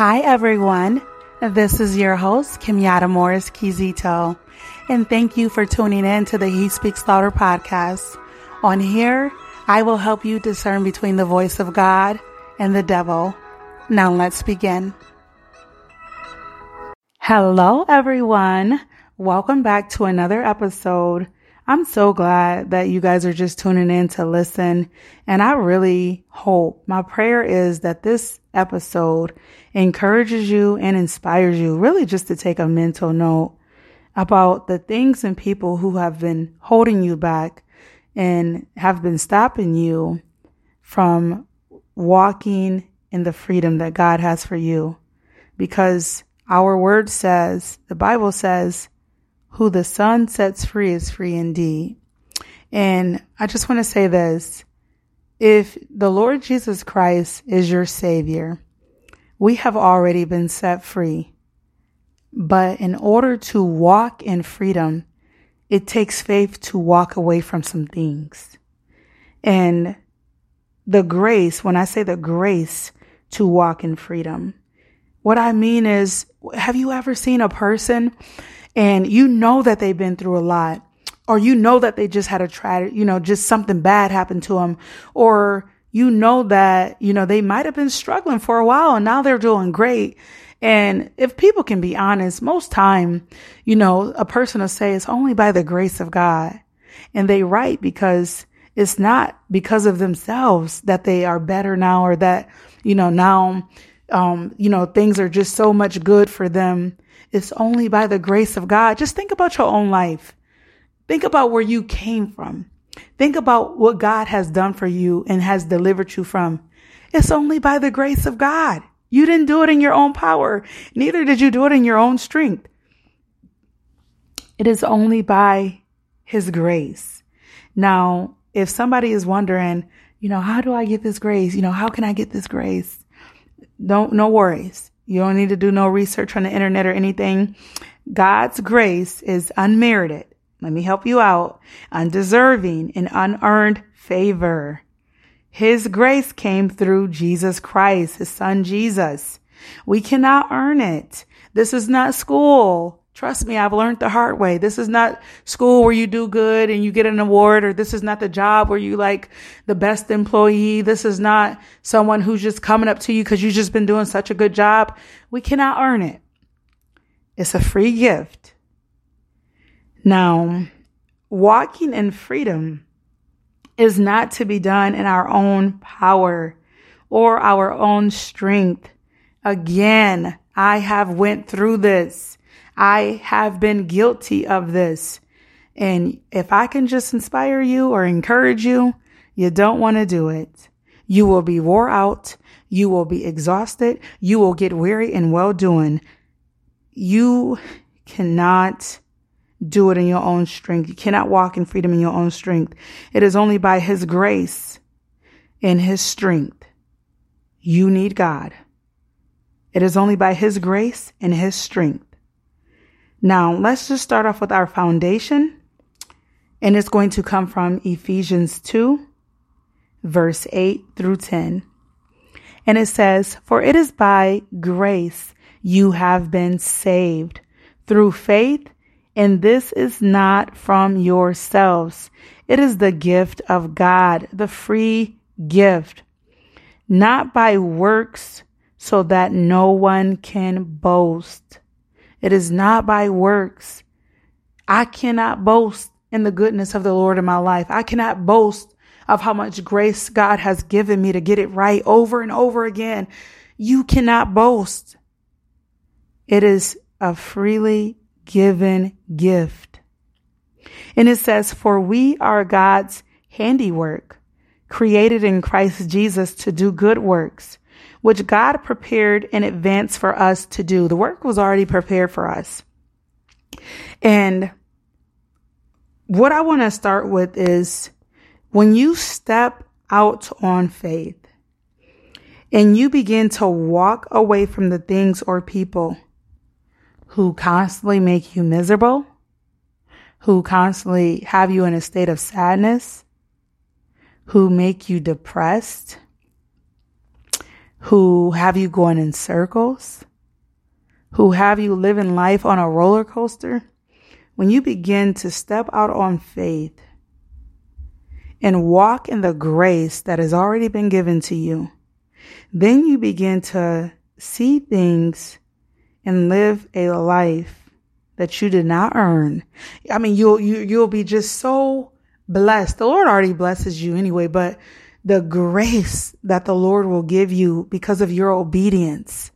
Hi, everyone. This is your host, Kimyata Morris Kizito, and thank you for tuning in to the He Speaks Louder podcast. On here, I will help you discern between the voice of God and the devil. Now let's begin. Hello, everyone. Welcome back to another episode I'm so glad that you guys are just tuning in to listen. And I really hope my prayer is that this episode encourages you and inspires you really just to take a mental note about the things and people who have been holding you back and have been stopping you from walking in the freedom that God has for you. Because our word says, the Bible says, who the Son sets free is free indeed. And I just want to say this. If the Lord Jesus Christ is your Savior, we have already been set free. But in order to walk in freedom, it takes faith to walk away from some things. And the grace, when I say the grace to walk in freedom, what I mean is, have you ever seen a person and you know that they've been through a lot or you know that they just had a tragedy, you know, just something bad happened to them or you know that, you know, they might have been struggling for a while and now they're doing great. And if people can be honest, most time, you know, a person will say it's only by the grace of God. And they right because it's not because of themselves that they are better now or that, you know, now, um, you know, things are just so much good for them it's only by the grace of God. Just think about your own life. Think about where you came from. Think about what God has done for you and has delivered you from. It's only by the grace of God. You didn't do it in your own power. Neither did you do it in your own strength. It is only by his grace. Now, if somebody is wondering, you know, how do I get this grace? You know, how can I get this grace? Don't, no worries. You don't need to do no research on the internet or anything. God's grace is unmerited. Let me help you out. Undeserving and unearned favor. His grace came through Jesus Christ, his son Jesus. We cannot earn it. This is not school. Trust me, I've learned the hard way. This is not school where you do good and you get an award, or this is not the job where you like the best employee. This is not someone who's just coming up to you because you've just been doing such a good job. We cannot earn it. It's a free gift. Now, walking in freedom is not to be done in our own power or our own strength. Again, I have went through this. I have been guilty of this. And if I can just inspire you or encourage you, you don't want to do it. You will be wore out. You will be exhausted. You will get weary and well doing. You cannot do it in your own strength. You cannot walk in freedom in your own strength. It is only by his grace and his strength. You need God. It is only by his grace and his strength now, let's just start off with our foundation, and it's going to come from Ephesians 2, verse 8 through 10. And it says, For it is by grace you have been saved through faith, and this is not from yourselves. It is the gift of God, the free gift, not by works, so that no one can boast. It is not by works. I cannot boast in the goodness of the Lord in my life. I cannot boast of how much grace God has given me to get it right over and over again. You cannot boast. It is a freely given gift. And it says, for we are God's handiwork, created in Christ Jesus to do good works, which God prepared in advance for us to do. The work was already prepared for us. And what I want to start with is when you step out on faith and you begin to walk away from the things or people who constantly make you miserable, who constantly have you in a state of sadness, who make you depressed, who have you going in circles, who have you living life on a roller coaster, when you begin to step out on faith and walk in the grace that has already been given to you, then you begin to see things and live a life that you did not earn. I mean, you'll, you, you'll be just so blessed. The Lord already blesses you anyway, but the grace that the Lord will give you because of your obedience.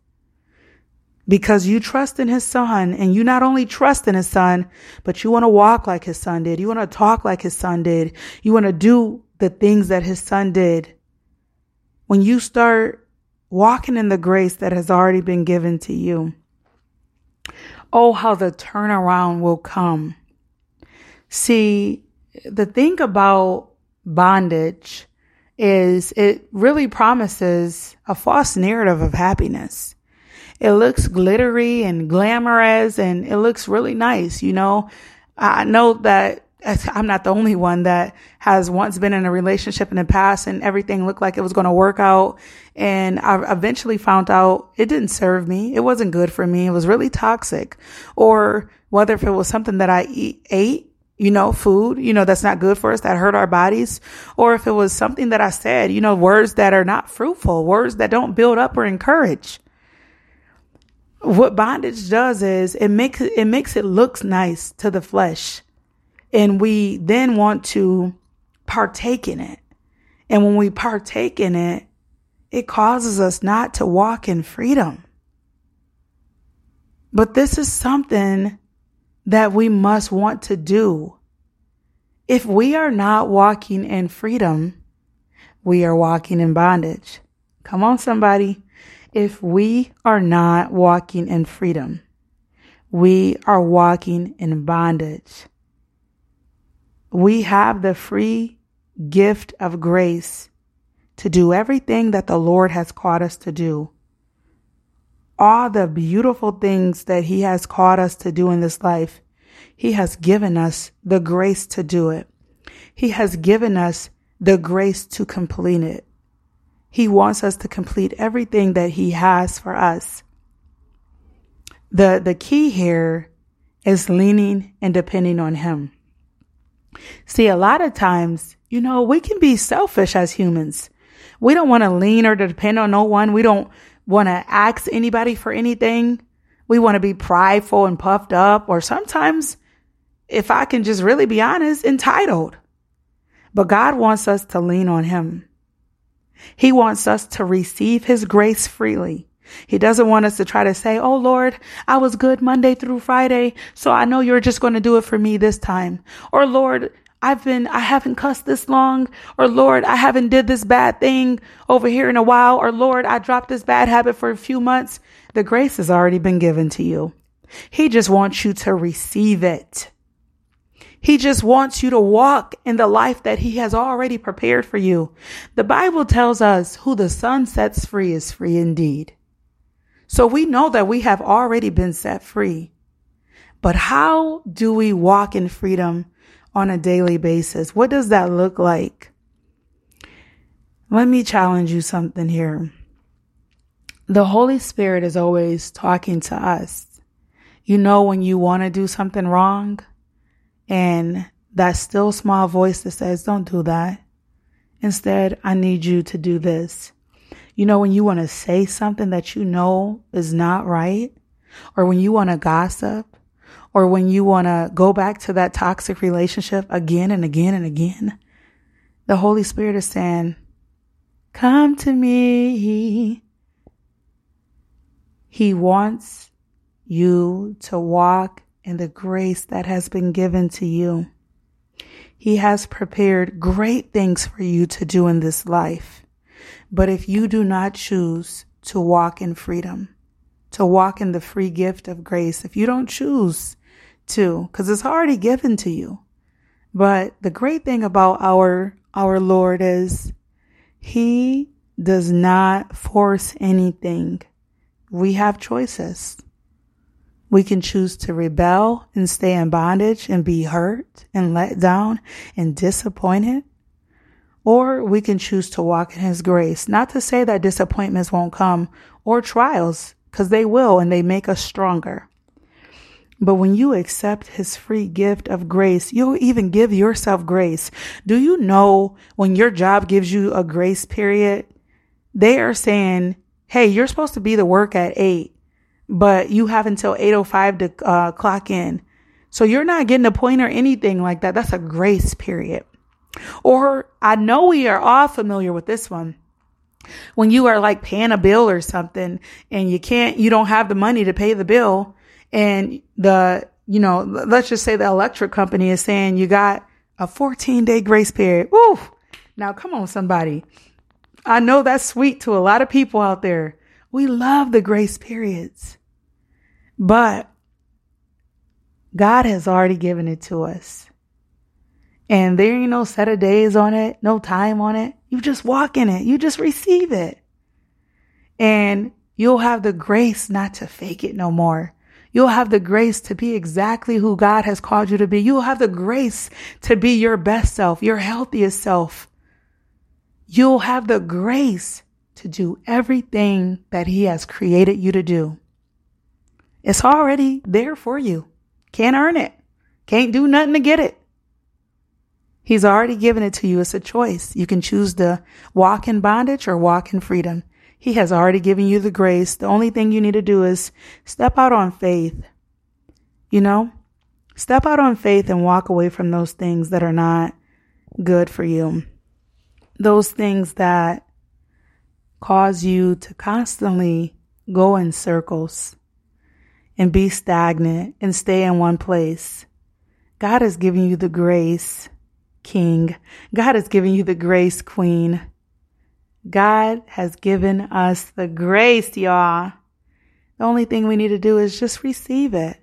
Because you trust in his son and you not only trust in his son, but you want to walk like his son did. You want to talk like his son did. You want to do the things that his son did. When you start walking in the grace that has already been given to you, oh, how the turnaround will come. See, the thing about bondage is it really promises a false narrative of happiness. It looks glittery and glamorous and it looks really nice. You know, I know that I'm not the only one that has once been in a relationship in the past and everything looked like it was going to work out. And I eventually found out it didn't serve me. It wasn't good for me. It was really toxic. Or whether if it was something that I eat, ate you know, food, you know, that's not good for us, that hurt our bodies, or if it was something that I said, you know, words that are not fruitful, words that don't build up or encourage. What bondage does is it makes it, makes it looks nice to the flesh. And we then want to partake in it. And when we partake in it, it causes us not to walk in freedom. But this is something that we must want to do. If we are not walking in freedom, we are walking in bondage. Come on, somebody. If we are not walking in freedom, we are walking in bondage. We have the free gift of grace to do everything that the Lord has called us to do all the beautiful things that He has called us to do in this life, He has given us the grace to do it. He has given us the grace to complete it. He wants us to complete everything that He has for us. The, the key here is leaning and depending on Him. See, a lot of times, you know, we can be selfish as humans. We don't want to lean or depend on no one. We don't want to ask anybody for anything. We want to be prideful and puffed up, or sometimes, if I can just really be honest, entitled. But God wants us to lean on Him. He wants us to receive His grace freely. He doesn't want us to try to say, Oh Lord, I was good Monday through Friday, so I know you're just going to do it for me this time. Or Lord, I've been, I haven't cussed this long, or Lord, I haven't did this bad thing over here in a while, or Lord, I dropped this bad habit for a few months. The grace has already been given to you. He just wants you to receive it. He just wants you to walk in the life that he has already prepared for you. The Bible tells us who the son sets free is free indeed. So we know that we have already been set free. But how do we walk in freedom on a daily basis? What does that look like? Let me challenge you something here. The Holy Spirit is always talking to us. You know, when you want to do something wrong and that still small voice that says, don't do that. Instead, I need you to do this. You know, when you want to say something that you know is not right, or when you want to gossip, or when you want to go back to that toxic relationship again and again and again, the Holy Spirit is saying, Come to me. He wants you to walk in the grace that has been given to you. He has prepared great things for you to do in this life. But if you do not choose to walk in freedom, to walk in the free gift of grace, if you don't choose too, because it's already given to you. But the great thing about our our Lord is he does not force anything. We have choices. We can choose to rebel and stay in bondage and be hurt and let down and disappointed. or we can choose to walk in his grace. Not to say that disappointments won't come or trials, because they will and they make us stronger. But when you accept his free gift of grace, you'll even give yourself grace. Do you know when your job gives you a grace period, they are saying, Hey, you're supposed to be the work at eight, but you have until 805 to uh, clock in. So you're not getting a point or anything like that. That's a grace period. Or I know we are all familiar with this one. When you are like paying a bill or something and you can't, you don't have the money to pay the bill and the, you know, let's just say the electric company is saying you got a 14 day grace period. Woo! Now come on, somebody. I know that's sweet to a lot of people out there. We love the grace periods, but God has already given it to us. And there ain't no set of days on it, no time on it. You just walk in it. You just receive it. And you'll have the grace not to fake it no more. You'll have the grace to be exactly who God has called you to be. You'll have the grace to be your best self, your healthiest self. You'll have the grace to do everything that He has created you to do. It's already there for you. Can't earn it. Can't do nothing to get it. He's already given it to you. It's a choice. You can choose to walk in bondage or walk in freedom. He has already given you the grace. The only thing you need to do is step out on faith. You know, step out on faith and walk away from those things that are not good for you. Those things that cause you to constantly go in circles and be stagnant and stay in one place. God has given you the grace, King. God has given you the grace, Queen God has given us the grace, y'all. The only thing we need to do is just receive it.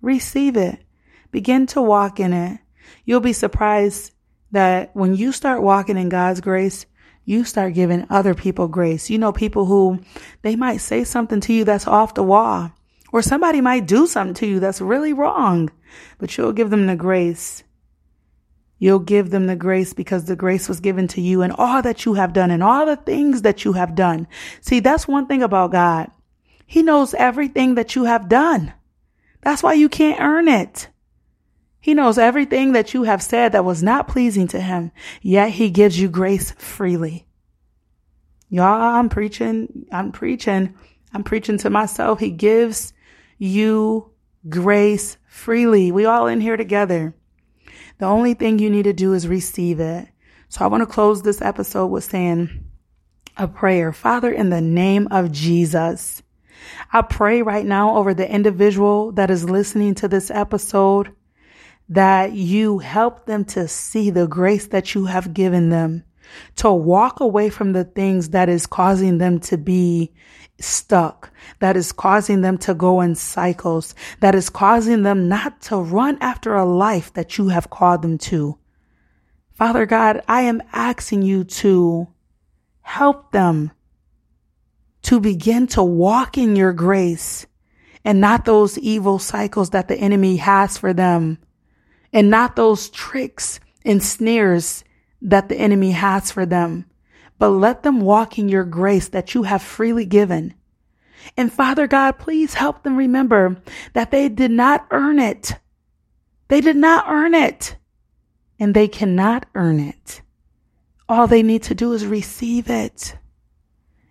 Receive it. Begin to walk in it. You'll be surprised that when you start walking in God's grace, you start giving other people grace. You know, people who they might say something to you that's off the wall, or somebody might do something to you that's really wrong, but you'll give them the grace You'll give them the grace because the grace was given to you and all that you have done and all the things that you have done. See, that's one thing about God. He knows everything that you have done. That's why you can't earn it. He knows everything that you have said that was not pleasing to him, yet he gives you grace freely. Y'all, I'm preaching, I'm preaching, I'm preaching to myself. He gives you grace freely. We all in here together. The only thing you need to do is receive it. So I want to close this episode with saying a prayer. Father, in the name of Jesus, I pray right now over the individual that is listening to this episode that you help them to see the grace that you have given them to walk away from the things that is causing them to be stuck, that is causing them to go in cycles, that is causing them not to run after a life that you have called them to. Father God, I am asking you to help them to begin to walk in your grace and not those evil cycles that the enemy has for them and not those tricks and snares that the enemy has for them but let them walk in your grace that you have freely given. And Father God, please help them remember that they did not earn it. They did not earn it and they cannot earn it. All they need to do is receive it.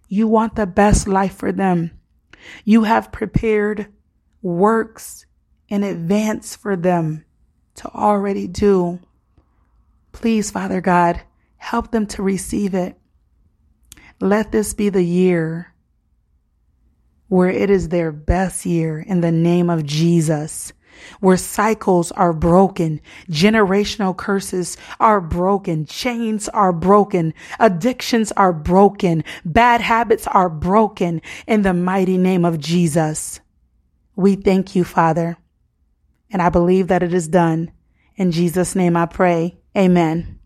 You want the best life for them. You have prepared works in advance for them to already do. Please, Father God, help them to receive it. Let this be the year where it is their best year in the name of Jesus, where cycles are broken, generational curses are broken, chains are broken, addictions are broken, bad habits are broken in the mighty name of Jesus. We thank you, Father, and I believe that it is done. In Jesus' name I pray. Amen.